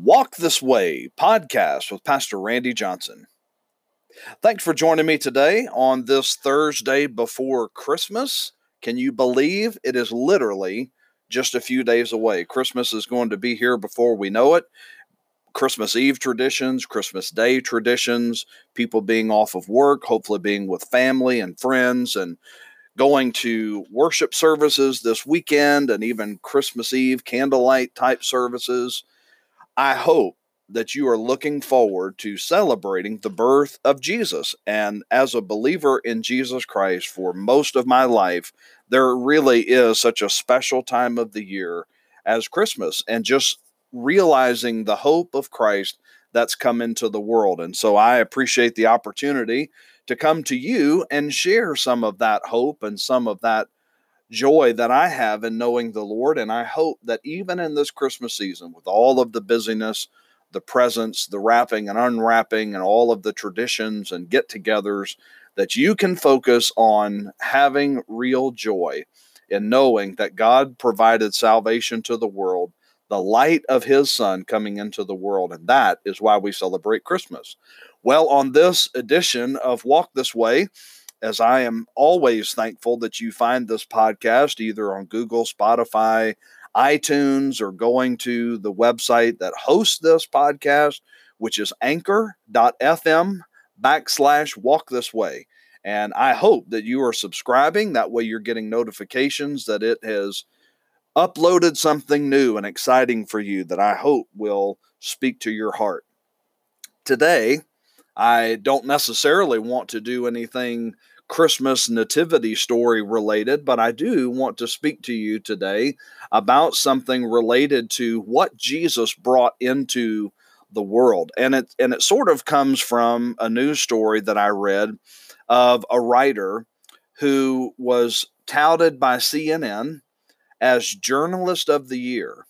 Walk This Way podcast with Pastor Randy Johnson. Thanks for joining me today on this Thursday before Christmas. Can you believe it is literally just a few days away? Christmas is going to be here before we know it. Christmas Eve traditions, Christmas Day traditions, people being off of work, hopefully being with family and friends, and going to worship services this weekend and even Christmas Eve candlelight type services. I hope that you are looking forward to celebrating the birth of Jesus. And as a believer in Jesus Christ for most of my life, there really is such a special time of the year as Christmas and just realizing the hope of Christ that's come into the world. And so I appreciate the opportunity to come to you and share some of that hope and some of that joy that I have in knowing the Lord. And I hope that even in this Christmas season, with all of the busyness, the presents, the wrapping and unwrapping, and all of the traditions and get togethers, that you can focus on having real joy in knowing that God provided salvation to the world, the light of His Son coming into the world. And that is why we celebrate Christmas. Well, on this edition of Walk This Way, as I am always thankful that you find this podcast either on Google, Spotify, iTunes, or going to the website that hosts this podcast, which is anchor.fm backslash walk this way. And I hope that you are subscribing. That way you're getting notifications that it has uploaded something new and exciting for you that I hope will speak to your heart. Today, I don't necessarily want to do anything Christmas nativity story related, but I do want to speak to you today about something related to what Jesus brought into the world. And it and it sort of comes from a news story that I read of a writer who was touted by CNN as journalist of the year.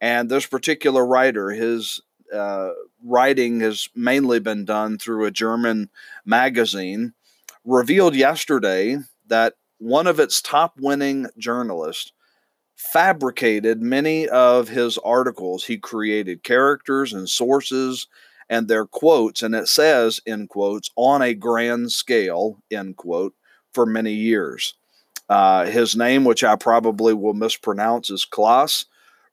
And this particular writer, his uh, writing has mainly been done through a German magazine, revealed yesterday that one of its top winning journalists fabricated many of his articles. He created characters and sources and their quotes, and it says, in quotes, on a grand scale, end quote, for many years. Uh, his name, which I probably will mispronounce, is Klaus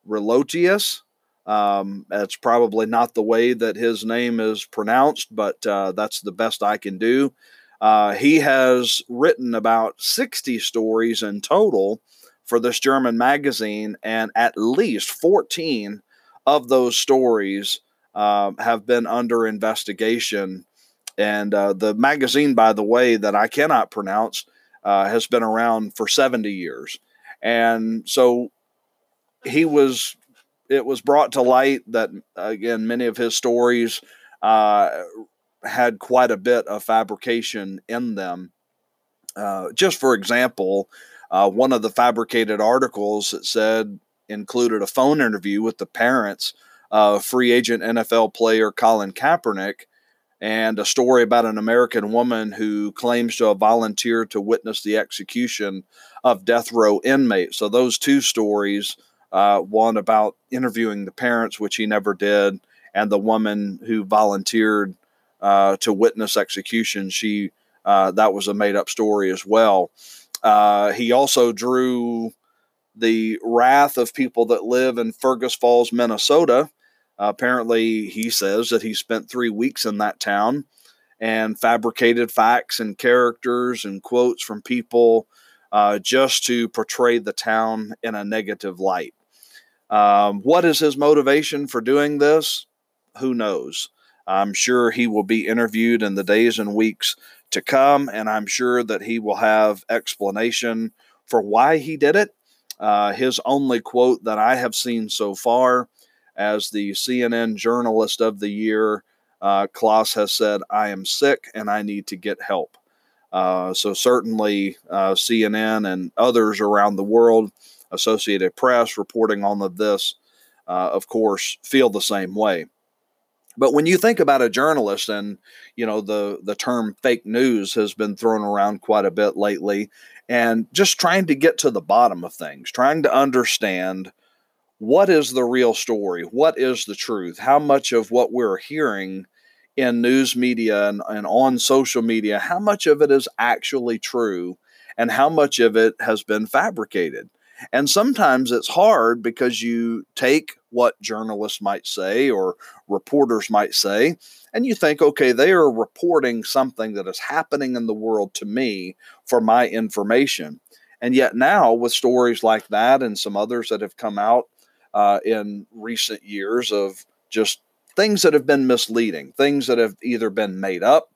Relotius. Um, that's probably not the way that his name is pronounced, but uh, that's the best I can do. Uh, he has written about 60 stories in total for this German magazine, and at least 14 of those stories uh, have been under investigation. And uh, the magazine, by the way, that I cannot pronounce, uh, has been around for 70 years. And so he was it was brought to light that again many of his stories uh, had quite a bit of fabrication in them. Uh, just for example, uh, one of the fabricated articles that said included a phone interview with the parents of free agent NFL player Colin Kaepernick and a story about an American woman who claims to have volunteered to witness the execution of death row inmates. So those two stories uh, one about interviewing the parents, which he never did, and the woman who volunteered uh, to witness execution. She uh, that was a made up story as well. Uh, he also drew the wrath of people that live in Fergus Falls, Minnesota. apparently, he says that he spent three weeks in that town and fabricated facts and characters and quotes from people uh, just to portray the town in a negative light. Um, what is his motivation for doing this? Who knows? I'm sure he will be interviewed in the days and weeks to come, and I'm sure that he will have explanation for why he did it. Uh, his only quote that I have seen so far as the CNN Journalist of the Year, uh, Klaus has said, I am sick and I need to get help. Uh, so, certainly, uh, CNN and others around the world Associated Press reporting on this, uh, of course, feel the same way. But when you think about a journalist, and you know the the term fake news has been thrown around quite a bit lately, and just trying to get to the bottom of things, trying to understand what is the real story? What is the truth? How much of what we're hearing in news media and, and on social media, how much of it is actually true and how much of it has been fabricated? And sometimes it's hard because you take what journalists might say or reporters might say, and you think, okay, they are reporting something that is happening in the world to me for my information. And yet, now with stories like that and some others that have come out uh, in recent years of just things that have been misleading, things that have either been made up,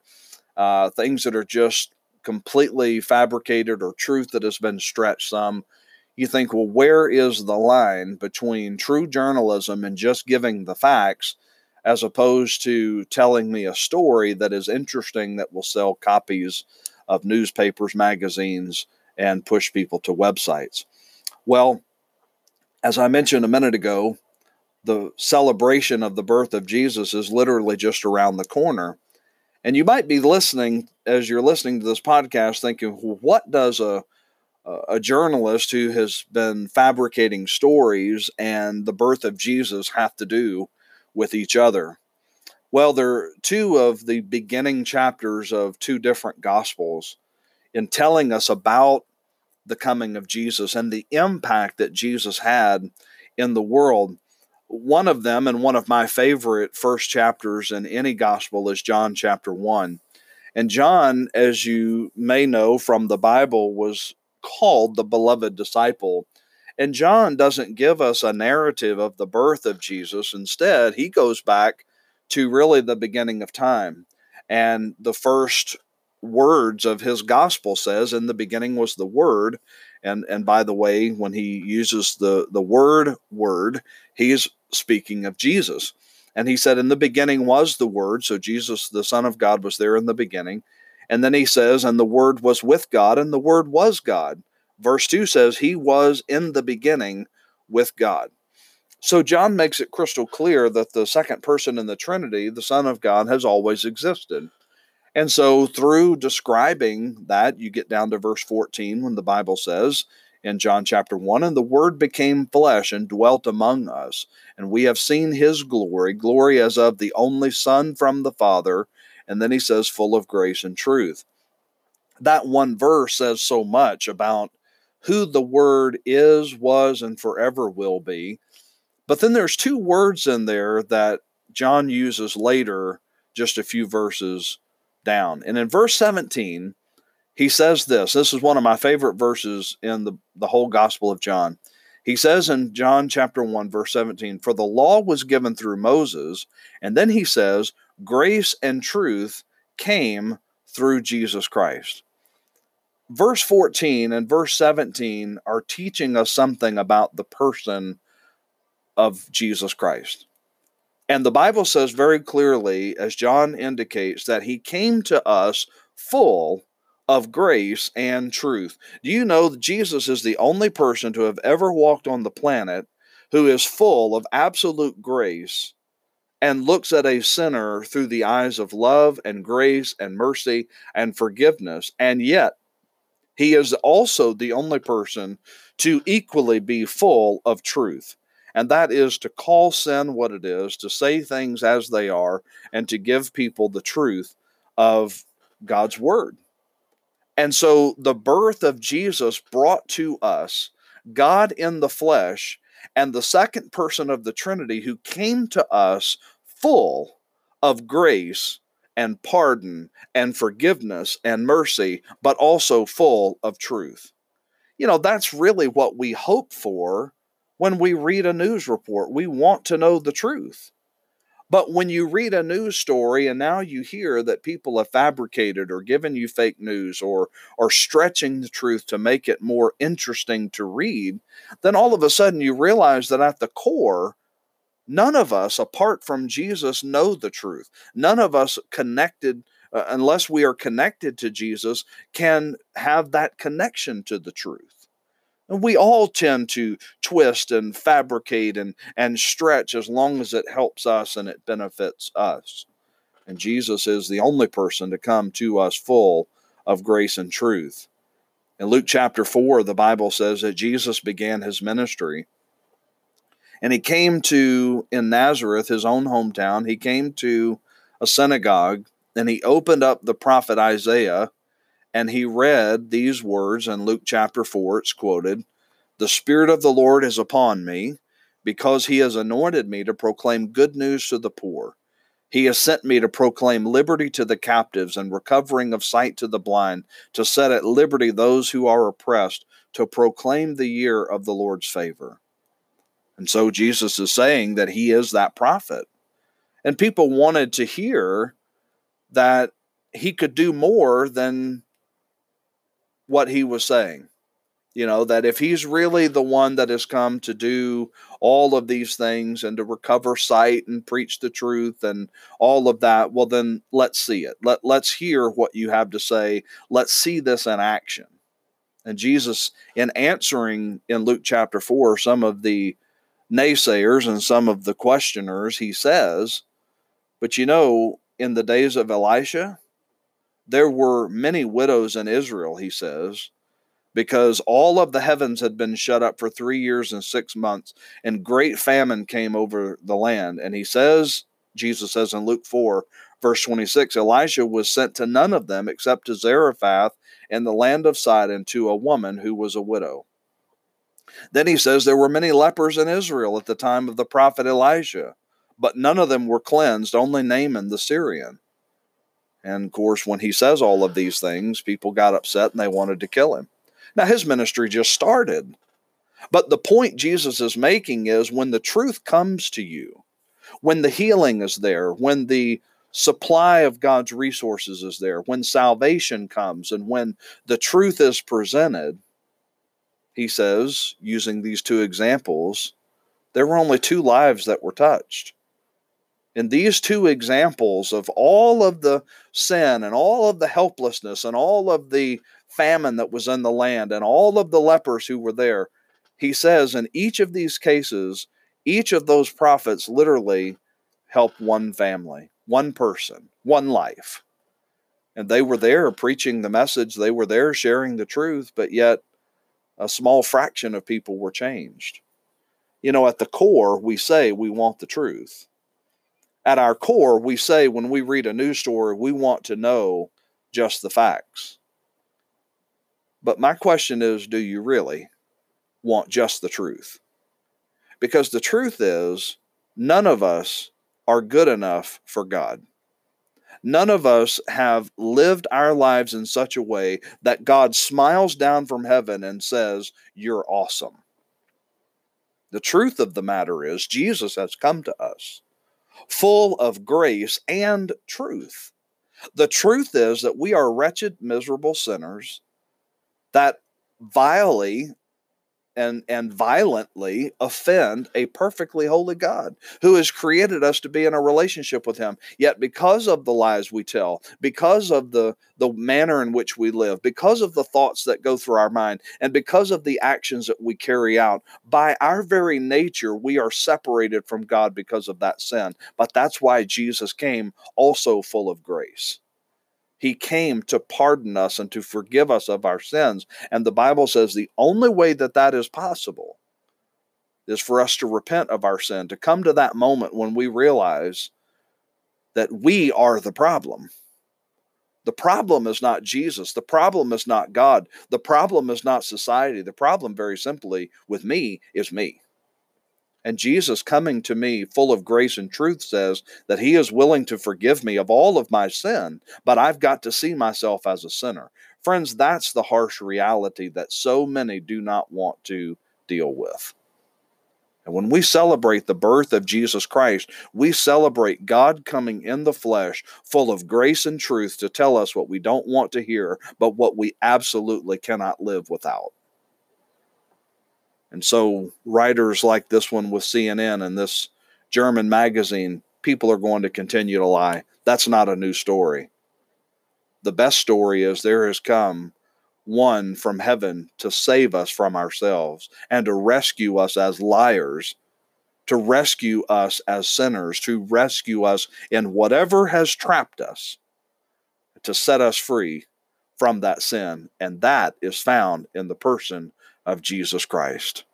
uh, things that are just completely fabricated or truth that has been stretched some you think, well, where is the line between true journalism and just giving the facts as opposed to telling me a story that is interesting that will sell copies of newspapers, magazines, and push people to websites? Well, as I mentioned a minute ago, the celebration of the birth of Jesus is literally just around the corner. And you might be listening as you're listening to this podcast thinking, well, what does a a journalist who has been fabricating stories and the birth of Jesus have to do with each other? Well, they're two of the beginning chapters of two different gospels in telling us about the coming of Jesus and the impact that Jesus had in the world. One of them, and one of my favorite first chapters in any gospel, is John chapter 1. And John, as you may know from the Bible, was called the beloved disciple. And John doesn't give us a narrative of the birth of Jesus. Instead, he goes back to really the beginning of time. And the first words of his gospel says, In the beginning was the Word. And, and by the way, when he uses the, the word word, he's speaking of Jesus. And he said, In the beginning was the Word. So Jesus, the Son of God, was there in the beginning. And then he says, and the Word was with God, and the Word was God. Verse 2 says, He was in the beginning with God. So John makes it crystal clear that the second person in the Trinity, the Son of God, has always existed. And so through describing that, you get down to verse 14 when the Bible says in John chapter 1 And the Word became flesh and dwelt among us, and we have seen his glory, glory as of the only Son from the Father and then he says, full of grace and truth. That one verse says so much about who the Word is, was, and forever will be. But then there's two words in there that John uses later, just a few verses down. And in verse 17, he says this. This is one of my favorite verses in the, the whole Gospel of John. He says in John chapter 1, verse 17, For the law was given through Moses. And then he says, grace and truth came through Jesus Christ. Verse 14 and verse 17 are teaching us something about the person of Jesus Christ. And the Bible says very clearly, as John indicates, that he came to us full of grace and truth. Do you know that Jesus is the only person to have ever walked on the planet who is full of absolute grace and looks at a sinner through the eyes of love and grace and mercy and forgiveness. And yet, he is also the only person to equally be full of truth. And that is to call sin what it is, to say things as they are, and to give people the truth of God's word. And so the birth of Jesus brought to us God in the flesh and the second person of the Trinity who came to us full of grace and pardon and forgiveness and mercy, but also full of truth. You know, that's really what we hope for when we read a news report. We want to know the truth. But when you read a news story and now you hear that people have fabricated or given you fake news or or stretching the truth to make it more interesting to read, then all of a sudden you realize that at the core, none of us apart from Jesus know the truth. None of us connected uh, unless we are connected to Jesus can have that connection to the truth. And we all tend to twist and fabricate and, and stretch as long as it helps us and it benefits us. And Jesus is the only person to come to us full of grace and truth. In Luke chapter 4, the Bible says that Jesus began his ministry And he came to, in Nazareth, his own hometown, he came to a synagogue and he opened up the prophet Isaiah and he read these words in Luke chapter 4. It's quoted The Spirit of the Lord is upon me because he has anointed me to proclaim good news to the poor. He has sent me to proclaim liberty to the captives and recovering of sight to the blind, to set at liberty those who are oppressed, to proclaim the year of the Lord's favor. And so Jesus is saying that he is that prophet. And people wanted to hear that he could do more than what he was saying. You know, that if he's really the one that has come to do all of these things and to recover sight and preach the truth and all of that, well, then let's see it. Let, let's hear what you have to say. Let's see this in action. And Jesus, in answering in Luke chapter 4 some of the naysayers and some of the questioners, he says, But you know, in the days of Elisha, there were many widows in Israel, he says, because all of the heavens had been shut up for three years and six months, and great famine came over the land. And he says, Jesus says in Luke 4, verse 26, Elijah was sent to none of them except to Zarephath in the land of Sidon to a woman who was a widow. Then he says there were many lepers in Israel at the time of the prophet Elijah, but none of them were cleansed, only Naaman the Syrian. And of course, when he says all of these things, people got upset and they wanted to kill him. Now, his ministry just started. But the point Jesus is making is when the truth comes to you, when the healing is there, when the supply of God's resources is there, when salvation comes, and when the truth is presented, he says, using these two examples, there were only two lives that were touched. In these two examples of all of the sin and all of the helplessness and all of the famine that was in the land and all of the lepers who were there, he says in each of these cases, each of those prophets literally helped one family, one person, one life. And they were there preaching the message, they were there sharing the truth, but yet a small fraction of people were changed. You know, at the core, we say we want the truth. At our core, we say when we read a news story, we want to know just the facts. But my question is do you really want just the truth? Because the truth is, none of us are good enough for God. None of us have lived our lives in such a way that God smiles down from heaven and says, You're awesome. The truth of the matter is, Jesus has come to us full of grace and truth. The truth is that we are wretched, miserable sinners that vilely and, and violently offend a perfectly holy God who has created us to be in a relationship with Him. Yet, because of the lies we tell, because of the, the manner in which we live, because of the thoughts that go through our mind, and because of the actions that we carry out, by our very nature, we are separated from God because of that sin. But that's why Jesus came also full of grace. He came to pardon us and to forgive us of our sins. And the Bible says the only way that that is possible is for us to repent of our sin, to come to that moment when we realize that we are the problem. The problem is not Jesus. The problem is not God. The problem is not society. The problem, very simply, with me is me. And Jesus, coming to me full of grace and truth, says that He is willing to forgive me of all of my sin, but I've got to see myself as a sinner. Friends, that's the harsh reality that so many do not want to deal with. And when we celebrate the birth of Jesus Christ, we celebrate God coming in the flesh, full of grace and truth, to tell us what we don't want to hear, but what we absolutely cannot live without. And so, writers like this one with CNN and this German magazine, people are going to continue to lie. That's not a new story. The best story is there has come one from heaven to save us from ourselves and to rescue us as liars, to rescue us as sinners, to rescue us in whatever has trapped us, to set us free from that sin. And that is found in the person of Jesus Christ.